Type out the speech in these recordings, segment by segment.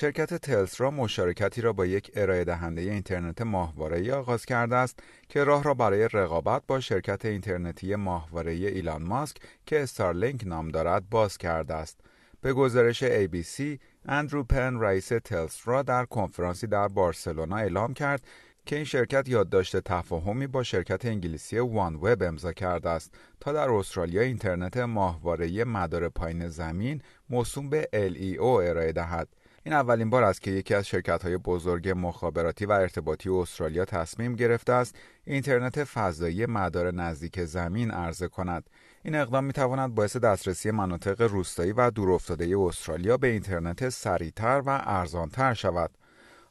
شرکت تلسرا مشارکتی را با یک ارائه دهنده اینترنت ماهواره‌ای آغاز کرده است که راه را برای رقابت با شرکت اینترنتی ماهواره‌ای ایلان ماسک که استارلینک نام دارد باز کرده است. به گزارش ABC، اندرو پن رئیس تلسرا در کنفرانسی در بارسلونا اعلام کرد که این شرکت یادداشت تفاهمی با شرکت انگلیسی وان وب امضا کرده است تا در استرالیا اینترنت ماهواره‌ای مدار پایین زمین موسوم به LEO ارائه دهد. این اولین بار است که یکی از شرکت های بزرگ مخابراتی و ارتباطی استرالیا تصمیم گرفته است اینترنت فضایی مدار نزدیک زمین عرضه کند. این اقدام می تواند باعث دسترسی مناطق روستایی و دورافتاده استرالیا به اینترنت سریعتر و ارزانتر شود.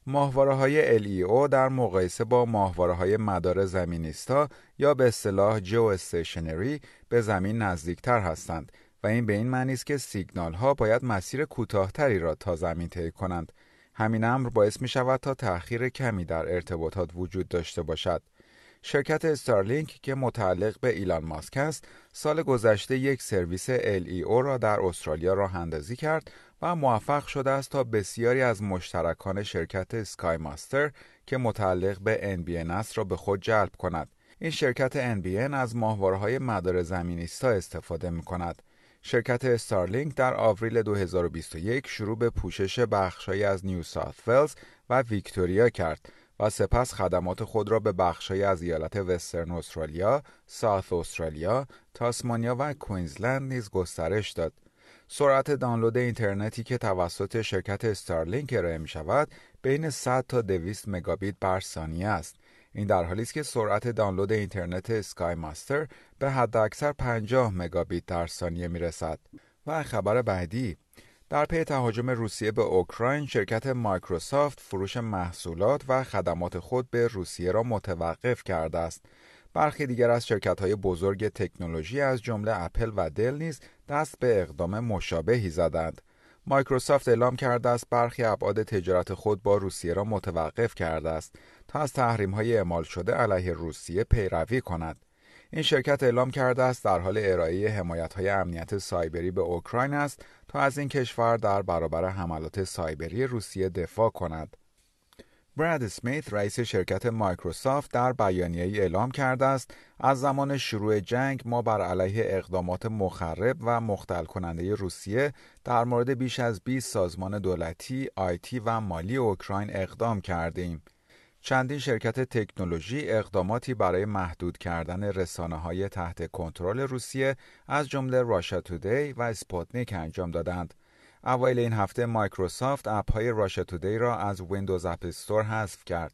ماهواره های LEO در مقایسه با ماهواره های مدار زمینیستا یا به اصطلاح جو استیشنری به زمین نزدیکتر هستند و این به این معنی است که سیگنال ها باید مسیر کوتاهتری را تا زمین طی کنند. همین امر باعث می شود تا تأخیر کمی در ارتباطات وجود داشته باشد. شرکت استارلینک که متعلق به ایلان ماسک است، سال گذشته یک سرویس LEO را در استرالیا راه اندازی کرد و موفق شده است تا بسیاری از مشترکان شرکت سکای ماستر که متعلق به NBN است را به خود جلب کند. این شرکت NBN از ماهواره‌های مدار زمینیستا استفاده می کند. شرکت استارلینک در آوریل 2021 شروع به پوشش بخشهایی از نیو ساوت ولز و ویکتوریا کرد و سپس خدمات خود را به بخشهایی از ایالت وسترن استرالیا، ساوت استرالیا، تاسمانیا و کوینزلند نیز گسترش داد. سرعت دانلود اینترنتی که توسط شرکت استارلینک ارائه می شود بین 100 تا 200 مگابیت بر ثانیه است این در حالی است که سرعت دانلود اینترنت Sky Muster به حداکثر 50 مگابیت در ثانیه می رسد. و خبر بعدی در پی تهاجم روسیه به اوکراین شرکت مایکروسافت فروش محصولات و خدمات خود به روسیه را متوقف کرده است. برخی دیگر از شرکت های بزرگ تکنولوژی از جمله اپل و Dell نیز دست به اقدام مشابهی زدند. مایکروسافت اعلام کرده است برخی ابعاد تجارت خود با روسیه را متوقف کرده است تا از تحریم های اعمال شده علیه روسیه پیروی کند. این شرکت اعلام کرده است در حال ارائه حمایت های امنیت سایبری به اوکراین است تا از این کشور در برابر حملات سایبری روسیه دفاع کند. براد اسمیت رئیس شرکت مایکروسافت در بیانیه‌ای اعلام کرده است از زمان شروع جنگ ما بر علیه اقدامات مخرب و مختل کننده روسیه در مورد بیش از 20 سازمان دولتی، IT و مالی اوکراین اقدام کردیم. چندین شرکت تکنولوژی اقداماتی برای محدود کردن رسانه های تحت کنترل روسیه از جمله Russia Today و اسپوتنیک انجام دادند. اوایل این هفته مایکروسافت اپ های Russia Today را از Windows App Store حذف کرد.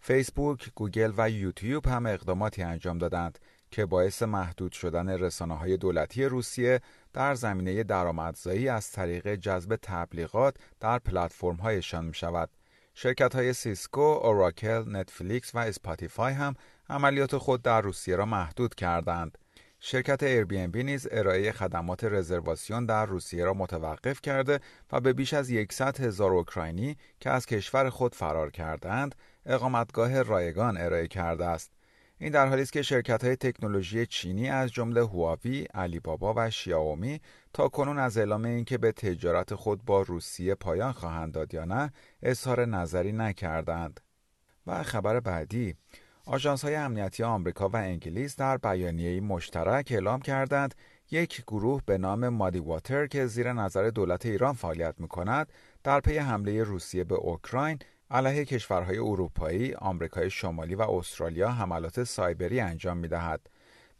فیسبوک، گوگل و یوتیوب هم اقداماتی انجام دادند که باعث محدود شدن رسانه های دولتی روسیه در زمینه درآمدزایی از طریق جذب تبلیغات در پلتفرم هایشان می شود. شرکت های سیسکو، اوراکل، نتفلیکس و اسپاتیفای هم عملیات خود در روسیه را محدود کردند. شرکت بی نیز ارائه خدمات رزرواسیون در روسیه را متوقف کرده و به بیش از 100 هزار اوکراینی که از کشور خود فرار کردند اقامتگاه رایگان ارائه کرده است. این در حالی است که شرکت های تکنولوژی چینی از جمله هواوی، علی بابا و شیائومی تا کنون از اعلام اینکه به تجارت خود با روسیه پایان خواهند داد یا نه اظهار نظری نکردند. و خبر بعدی آژانس های امنیتی آمریکا و انگلیس در بیانیه‌ای مشترک اعلام کردند یک گروه به نام مادی واتر که زیر نظر دولت ایران فعالیت می کند در پی حمله روسیه به اوکراین علیه کشورهای اروپایی، آمریکای شمالی و استرالیا حملات سایبری انجام می دهد.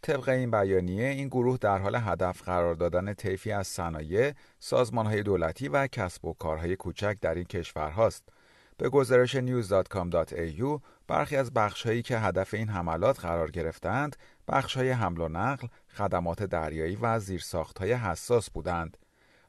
طبق این بیانیه این گروه در حال هدف قرار دادن طیفی از صنایع، سازمانهای دولتی و کسب و کارهای کوچک در این کشورهاست. به گزارش news.com.au برخی از بخشهایی که هدف این حملات قرار گرفتند، بخشهای حمل و نقل، خدمات دریایی و زیرساختهای حساس بودند.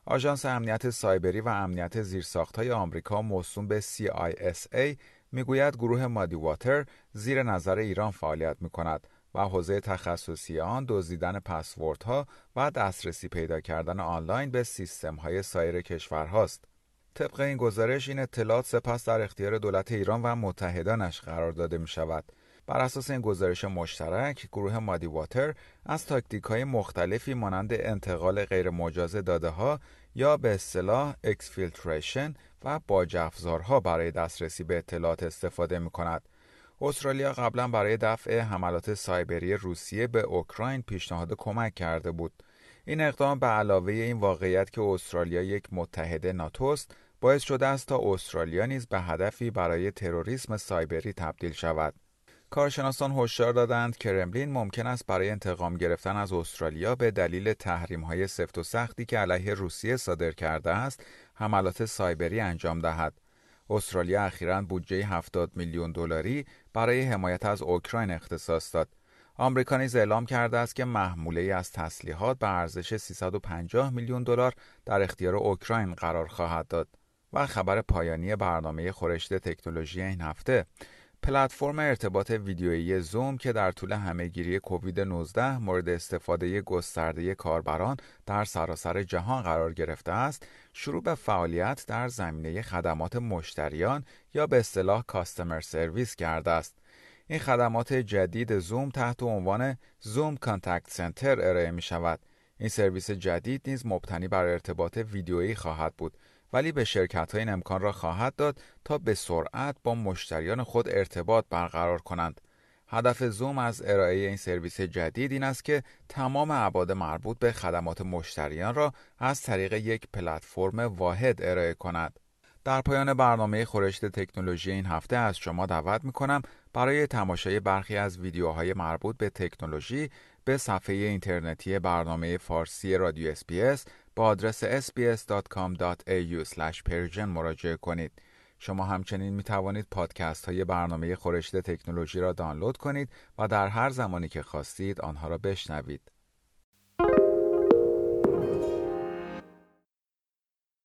آژانس امنیت سایبری و امنیت زیرساختهای آمریکا موسوم به CISA می‌گوید گروه مادی واتر زیر نظر ایران فعالیت می کند و حوزه تخصصی آن دزدیدن پسوردها و دسترسی پیدا کردن آنلاین به سیستم های سایر کشورهاست. طبق این گزارش این اطلاعات سپس در اختیار دولت ایران و متحدانش قرار داده می شود. بر اساس این گزارش مشترک گروه مادی واتر از تاکتیک های مختلفی مانند انتقال غیر مجاز داده ها یا به اصطلاح exfiltration و باج افزارها برای دسترسی به اطلاعات استفاده می کند. استرالیا قبلا برای دفع حملات سایبری روسیه به اوکراین پیشنهاد کمک کرده بود. این اقدام به علاوه این واقعیت که استرالیا یک متحد ناتوست باعث شده است تا استرالیا نیز به هدفی برای تروریسم سایبری تبدیل شود. کارشناسان هشدار دادند که کرملین ممکن است برای انتقام گرفتن از استرالیا به دلیل تحریم های سفت و سختی که علیه روسیه صادر کرده است حملات سایبری انجام دهد. استرالیا اخیرا بودجه 70 میلیون دلاری برای حمایت از اوکراین اختصاص داد. آمریکا نیز اعلام کرده است که محموله از تسلیحات به ارزش 350 میلیون دلار در اختیار اوکراین قرار خواهد داد. و خبر پایانی برنامه خورشت تکنولوژی این هفته پلتفرم ارتباط ویدیویی زوم که در طول همهگیری کووید 19 مورد استفاده گسترده کاربران در سراسر جهان قرار گرفته است، شروع به فعالیت در زمینه خدمات مشتریان یا به اصطلاح customer service کرده است. این خدمات جدید زوم تحت عنوان Zoom Contact Center ارائه می شود. این سرویس جدید نیز مبتنی بر ارتباط ویدیویی خواهد بود ولی به شرکت این امکان را خواهد داد تا به سرعت با مشتریان خود ارتباط برقرار کنند. هدف زوم از ارائه این سرویس جدید این است که تمام ابعاد مربوط به خدمات مشتریان را از طریق یک پلتفرم واحد ارائه کند. در پایان برنامه گزارش تکنولوژی این هفته از شما دعوت می کنم برای تماشای برخی از ویدیوهای مربوط به تکنولوژی به صفحه اینترنتی برنامه فارسی رادیو SBS با آدرس sbs.com.au مراجعه کنید. شما همچنین می توانید پادکست های برنامه خورشت تکنولوژی را دانلود کنید و در هر زمانی که خواستید آنها را بشنوید.